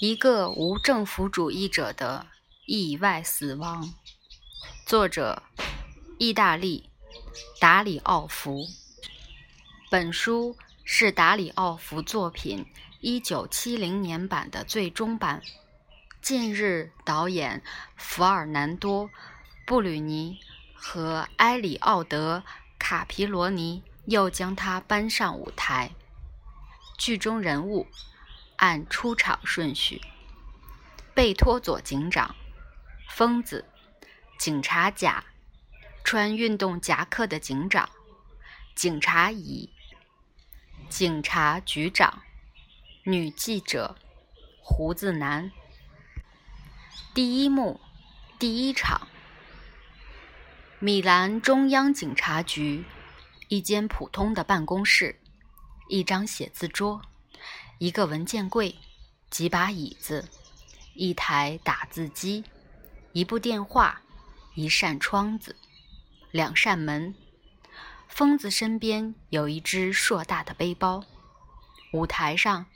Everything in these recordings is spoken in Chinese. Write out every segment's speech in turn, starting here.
一个无政府主义者的意外死亡。作者：意大利达里奥弗。本书是达里奥弗作品1970年版的最终版。近日，导演弗尔南多·布吕尼和埃里奥德·卡皮罗尼又将它搬上舞台。剧中人物按出场顺序：贝托佐警长、疯子、警察甲、穿运动夹克的警长、警察乙、警察局长、女记者、胡子男。第一幕，第一场。米兰中央警察局，一间普通的办公室，一张写字桌，一个文件柜，几把椅子，一台打字机，一部电话，一扇窗子，两扇门。疯子身边有一只硕大的背包。舞台上，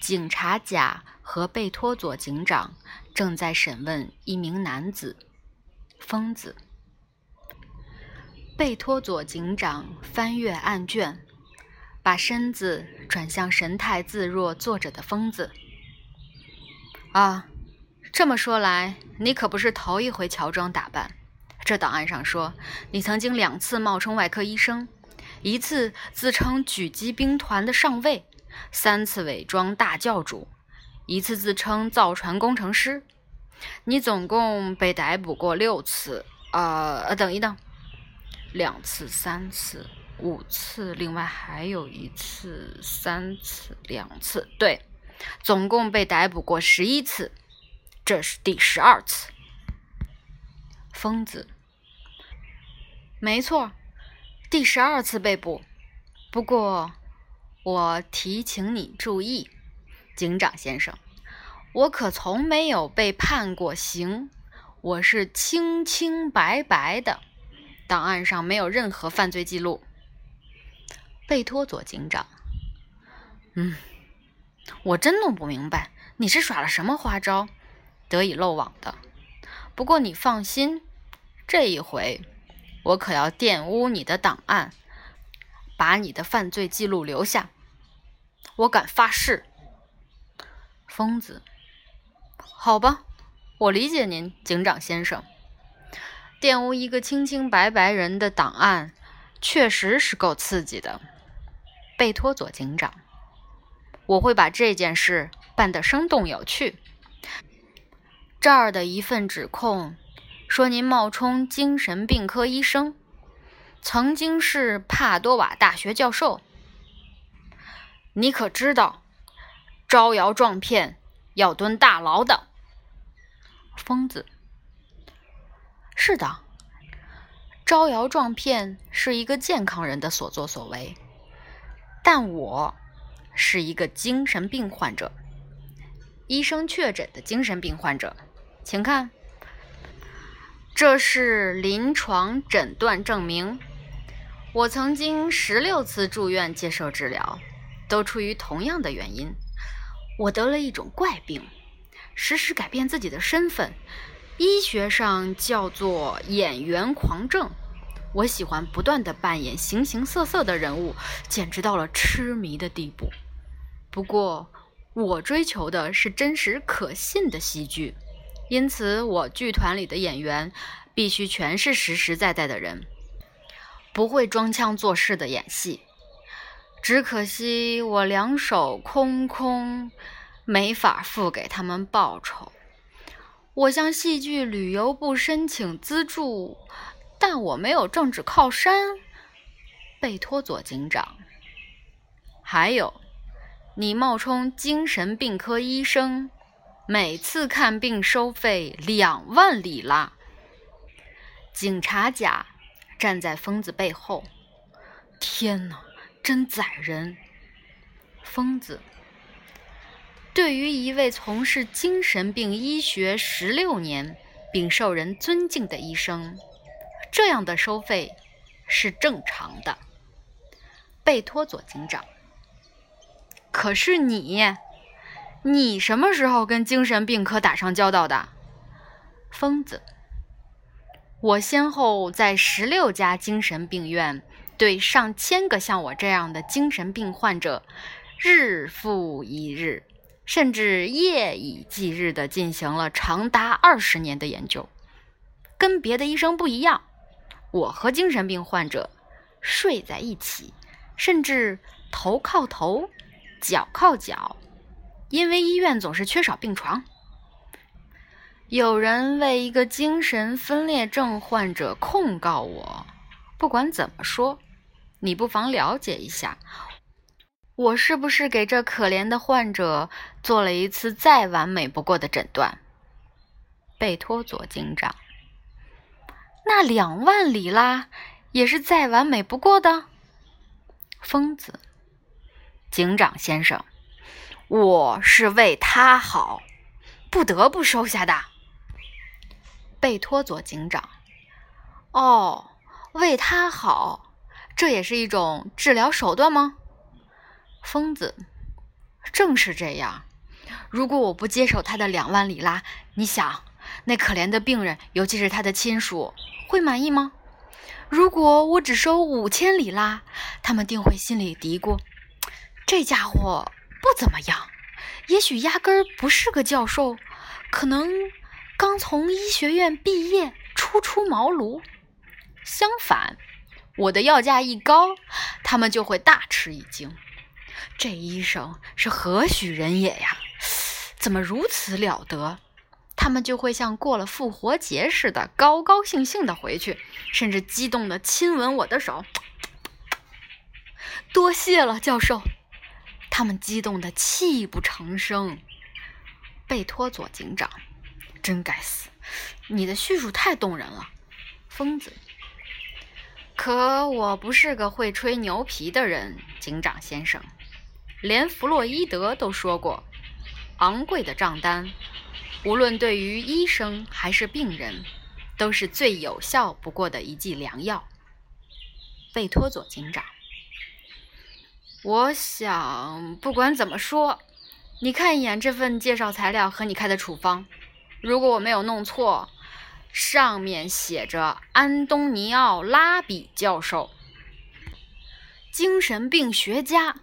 警察甲和贝托佐警长正在审问一名男子——疯子。贝托佐警长翻阅案卷，把身子转向神态自若坐着的疯子。啊，这么说来，你可不是头一回乔装打扮。这档案上说，你曾经两次冒充外科医生，一次自称狙击兵团的上尉。三次伪装大教主，一次自称造船工程师，你总共被逮捕过六次。呃，等一等，两次、三次、五次，另外还有一次、三次、两次，对，总共被逮捕过十一次，这是第十二次。疯子，没错，第十二次被捕。不过。我提醒你注意，警长先生，我可从没有被判过刑，我是清清白白的，档案上没有任何犯罪记录。贝托佐警长，嗯，我真弄不明白你是耍了什么花招，得以漏网的。不过你放心，这一回我可要玷污你的档案。把你的犯罪记录留下，我敢发誓。疯子，好吧，我理解您，警长先生。玷污一个清清白白人的档案，确实是够刺激的。贝托佐警长，我会把这件事办得生动有趣。这儿的一份指控说，您冒充精神病科医生。曾经是帕多瓦大学教授，你可知道，招摇撞骗要蹲大牢的。疯子，是的，招摇撞骗是一个健康人的所作所为，但我是一个精神病患者，医生确诊的精神病患者，请看，这是临床诊断证明。我曾经十六次住院接受治疗，都出于同样的原因。我得了一种怪病，时时改变自己的身份，医学上叫做演员狂症。我喜欢不断地扮演形形色色的人物，简直到了痴迷的地步。不过，我追求的是真实可信的戏剧，因此我剧团里的演员必须全是实实在在的人。不会装腔作势的演戏，只可惜我两手空空，没法付给他们报酬。我向戏剧旅游部申请资助，但我没有政治靠山。贝托佐警长，还有，你冒充精神病科医生，每次看病收费两万里拉。警察甲。站在疯子背后，天哪，真宰人！疯子，对于一位从事精神病医学十六年并受人尊敬的医生，这样的收费是正常的。贝托佐警长，可是你，你什么时候跟精神病科打上交道的？疯子，我先后在十六家精神病院对上千个像我这样的精神病患者，日复一日，甚至夜以继日地进行了长达二十年的研究。跟别的医生不一样，我和精神病患者睡在一起，甚至头靠头。脚靠脚，因为医院总是缺少病床。有人为一个精神分裂症患者控告我，不管怎么说，你不妨了解一下，我是不是给这可怜的患者做了一次再完美不过的诊断？贝托佐警长，那两万里拉也是再完美不过的。疯子。警长先生，我是为他好，不得不收下的。贝托佐警长，哦，为他好，这也是一种治疗手段吗？疯子，正是这样。如果我不接受他的两万里拉，你想，那可怜的病人，尤其是他的亲属，会满意吗？如果我只收五千里拉，他们定会心里嘀咕。这家伙不怎么样，也许压根儿不是个教授，可能刚从医学院毕业，初出茅庐。相反，我的要价一高，他们就会大吃一惊。这医生是何许人也呀？怎么如此了得？他们就会像过了复活节似的，高高兴兴的回去，甚至激动的亲吻我的手。多谢了，教授。他们激动的泣不成声。贝托佐警长，真该死！你的叙述太动人了，疯子。可我不是个会吹牛皮的人，警长先生。连弗洛伊德都说过，昂贵的账单，无论对于医生还是病人，都是最有效不过的一剂良药。贝托佐警长。我想，不管怎么说，你看一眼这份介绍材料和你开的处方。如果我没有弄错，上面写着安东尼奥·拉比教授，精神病学家，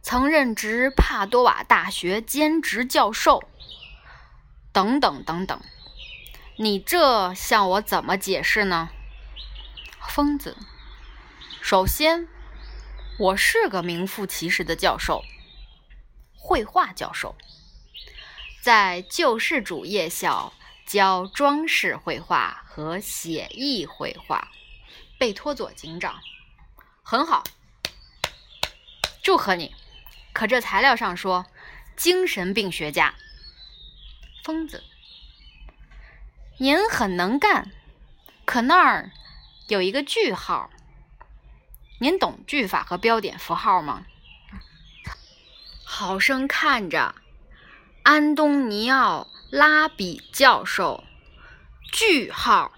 曾任职帕多瓦大学兼职教授，等等等等。你这向我怎么解释呢？疯子，首先。我是个名副其实的教授，绘画教授，在救世主夜校教装饰绘画和写意绘画。贝托佐警长，很好，祝贺你。可这材料上说精神病学家，疯子，您很能干，可那儿有一个句号。您懂句法和标点符号吗？好生看着，安东尼奥·拉比教授，句号，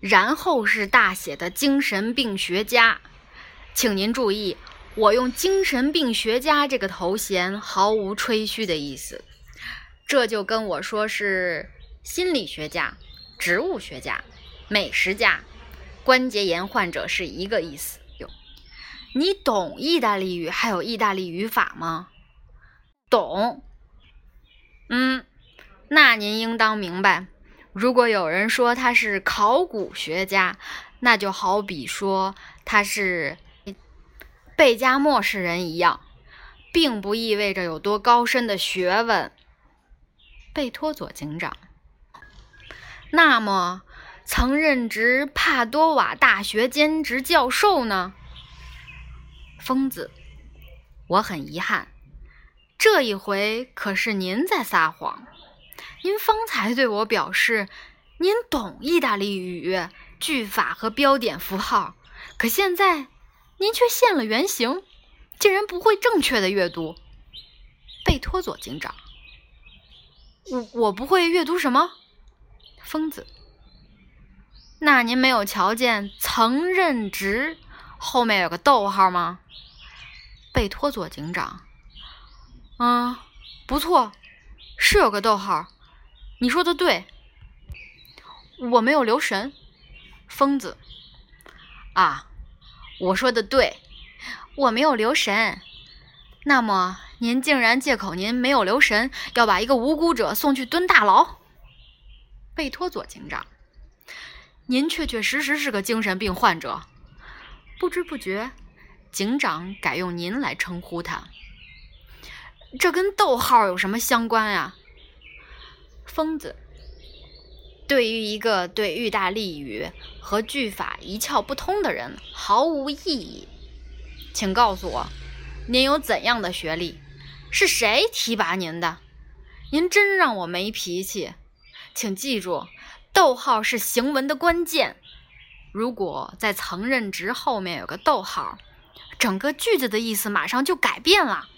然后是大写的精神病学家。请您注意，我用精神病学家这个头衔毫无吹嘘的意思，这就跟我说是心理学家、植物学家、美食家、关节炎患者是一个意思。你懂意大利语还有意大利语法吗？懂。嗯，那您应当明白，如果有人说他是考古学家，那就好比说他是贝加莫市人一样，并不意味着有多高深的学问。贝托佐警长，那么曾任职帕多瓦大学兼职教授呢？疯子，我很遗憾，这一回可是您在撒谎。您方才对我表示，您懂意大利语句法和标点符号，可现在您却现了原形，竟然不会正确的阅读。贝托佐警长，我我不会阅读什么？疯子，那您没有瞧见曾任职后面有个逗号吗？贝托佐警长，嗯，不错，是有个逗号。你说的对，我没有留神。疯子，啊，我说的对，我没有留神。那么，您竟然借口您没有留神，要把一个无辜者送去蹲大牢？贝托佐警长，您确确实实是个精神病患者。不知不觉，警长改用您来称呼他。这跟逗号有什么相关呀？疯子，对于一个对意大利语和句法一窍不通的人毫无意义。请告诉我，您有怎样的学历？是谁提拔您的？您真让我没脾气。请记住，逗号是行文的关键。如果在曾任职后面有个逗号，整个句子的意思马上就改变了。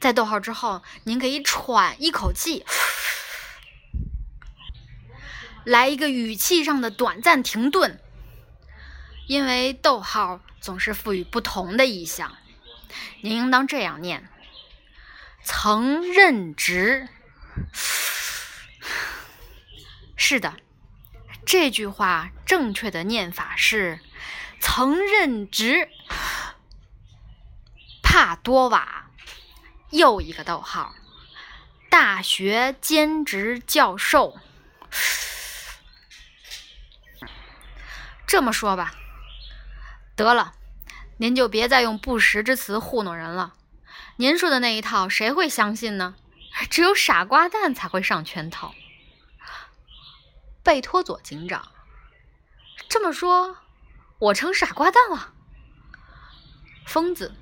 在逗号之后，您可以喘一口气。来一个语气上的短暂停顿，因为逗号总是赋予不同的意象。您应当这样念：曾任职。是的，这句话正确的念法是曾任职。帕多瓦，又一个逗号，大学兼职教授。这么说吧，得了，您就别再用不实之词糊弄人了。您说的那一套，谁会相信呢？只有傻瓜蛋才会上圈套。贝托佐警长，这么说，我成傻瓜蛋了？疯子，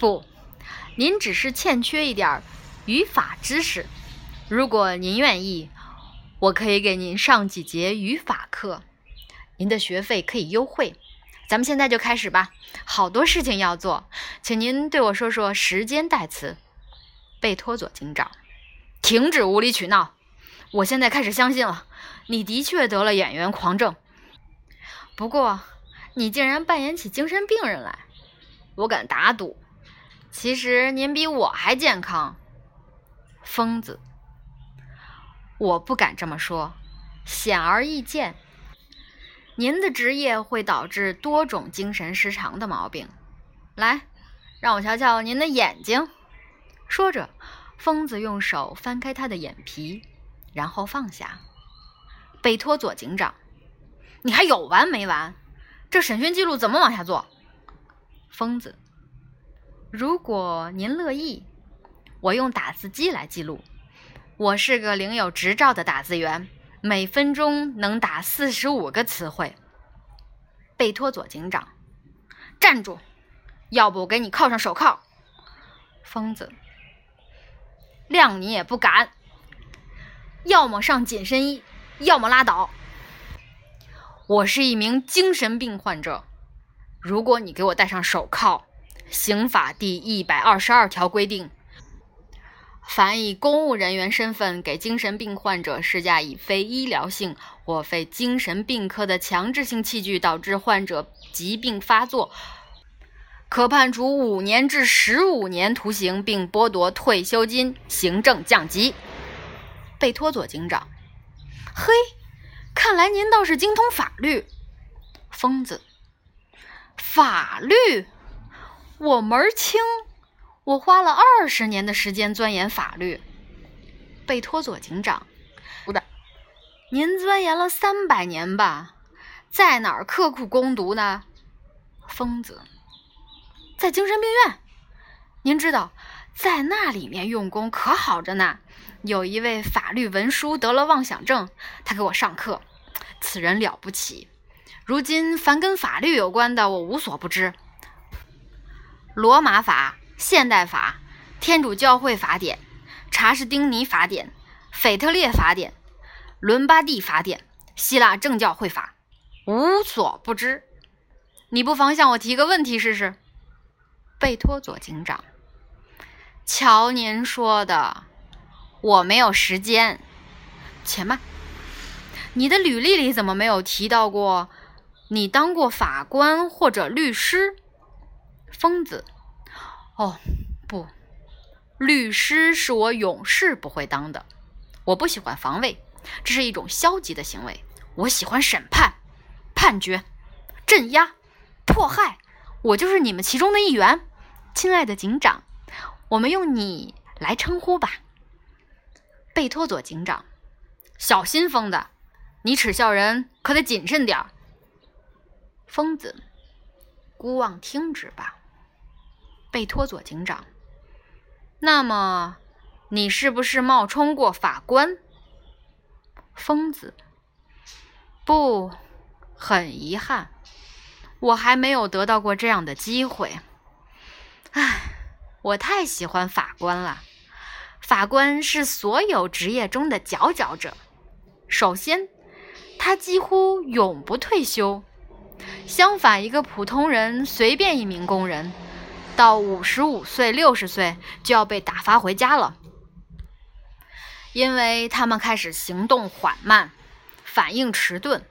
不，您只是欠缺一点语法知识。如果您愿意，我可以给您上几节语法课。您的学费可以优惠，咱们现在就开始吧。好多事情要做，请您对我说说时间代词。贝托佐警长，停止无理取闹！我现在开始相信了，你的确得了演员狂症。不过，你竟然扮演起精神病人来，我敢打赌，其实您比我还健康。疯子，我不敢这么说，显而易见。您的职业会导致多种精神失常的毛病。来，让我瞧瞧您的眼睛。说着，疯子用手翻开他的眼皮，然后放下。贝托佐警长，你还有完没完？这审讯记录怎么往下做？疯子，如果您乐意，我用打字机来记录。我是个领有执照的打字员。每分钟能打四十五个词汇。贝托佐警长，站住！要不我给你铐上手铐。疯子，谅你也不敢。要么上紧身衣，要么拉倒。我是一名精神病患者。如果你给我戴上手铐，刑法第一百二十二条规定。凡以公务人员身份给精神病患者施加以非医疗性或非精神病科的强制性器具，导致患者疾病发作，可判处五年至十五年徒刑，并剥夺退休金、行政降级。贝托佐警长，嘿，看来您倒是精通法律。疯子，法律，我门儿清。我花了二十年的时间钻研法律，贝托佐警长，不对，您钻研了三百年吧？在哪儿刻苦攻读呢？疯子，在精神病院。您知道，在那里面用功可好着呢。有一位法律文书得了妄想症，他给我上课，此人了不起。如今凡跟法律有关的，我无所不知。罗马法。现代法、天主教会法典、查士丁尼法典、腓特烈法典、伦巴第法典、希腊正教会法，无所不知。你不妨向我提个问题试试。贝托佐警长，瞧您说的，我没有时间。且慢，你的履历里怎么没有提到过你当过法官或者律师？疯子。哦，不，律师是我永世不会当的。我不喜欢防卫，这是一种消极的行为。我喜欢审判、判决、镇压、迫害。我就是你们其中的一员，亲爱的警长，我们用你来称呼吧。贝托佐警长，小心疯子，你耻笑人可得谨慎点儿。疯子，孤妄听之吧。贝托佐警长，那么你是不是冒充过法官？疯子，不，很遗憾。我还没有得到过这样的机会。唉，我太喜欢法官了。法官是所有职业中的佼佼者。首先，他几乎永不退休。相反，一个普通人，随便一名工人，到五十五岁、六十岁就要被打发回家了，因为他们开始行动缓慢，反应迟钝。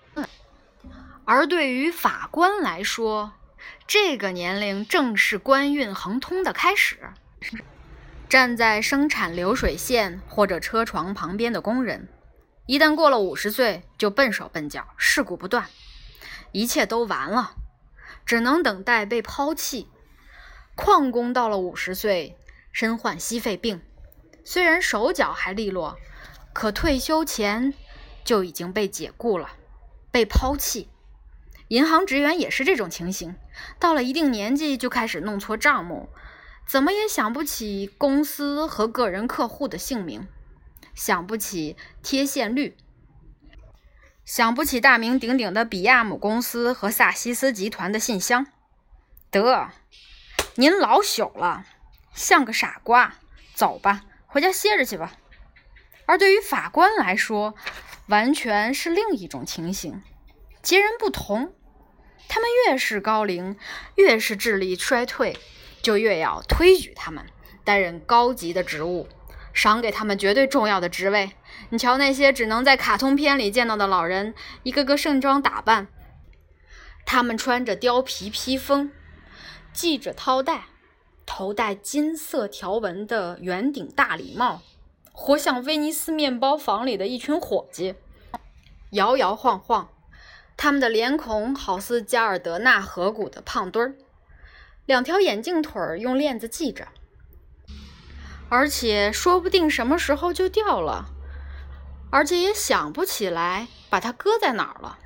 而对于法官来说，这个年龄正是官运亨通的开始。站在生产流水线或者车床旁边的工人，一旦过了五十岁，就笨手笨脚，事故不断，一切都完了，只能等待被抛弃。矿工到了五十岁，身患矽肺病，虽然手脚还利落，可退休前就已经被解雇了，被抛弃。银行职员也是这种情形，到了一定年纪就开始弄错账目，怎么也想不起公司和个人客户的姓名，想不起贴现率，想不起大名鼎鼎的比亚姆公司和萨西斯集团的信箱。得，您老朽了，像个傻瓜，走吧，回家歇着去吧。而对于法官来说，完全是另一种情形。截然不同，他们越是高龄，越是智力衰退，就越要推举他们担任高级的职务，赏给他们绝对重要的职位。你瞧那些只能在卡通片里见到的老人，一个个盛装打扮，他们穿着貂皮披风，系着绦带，头戴金色条纹的圆顶大礼帽，活像威尼斯面包房里的一群伙计，摇摇晃晃。他们的脸孔好似加尔德纳河谷的胖墩儿，两条眼镜腿儿用链子系着，而且说不定什么时候就掉了，而且也想不起来把它搁在哪儿了。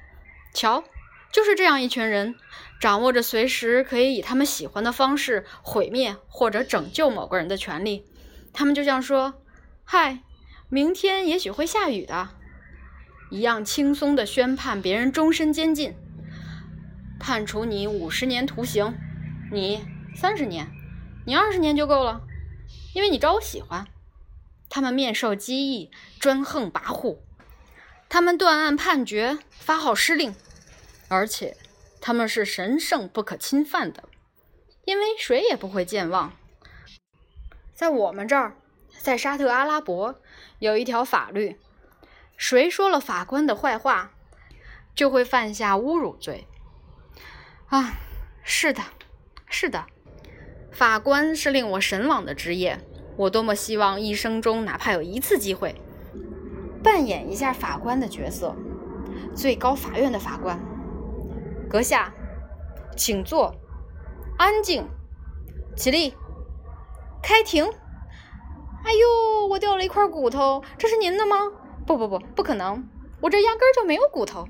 瞧，就是这样一群人，掌握着随时可以以他们喜欢的方式毁灭或者拯救某个人的权利。他们就像说：“嗨，明天也许会下雨的。”一样轻松地宣判别人终身监禁，判处你五十年徒刑，你三十年，你二十年就够了，因为你招我喜欢。他们面授机宜，专横跋扈，他们断案判决，发号施令，而且他们是神圣不可侵犯的，因为谁也不会健忘。在我们这儿，在沙特阿拉伯有一条法律。谁说了法官的坏话，就会犯下侮辱罪。啊，是的，是的，法官是令我神往的职业。我多么希望一生中哪怕有一次机会，扮演一下法官的角色。最高法院的法官，阁下，请坐，安静，起立，开庭。哎呦，我掉了一块骨头，这是您的吗？不不不，不可能！我这压根儿就没有骨头。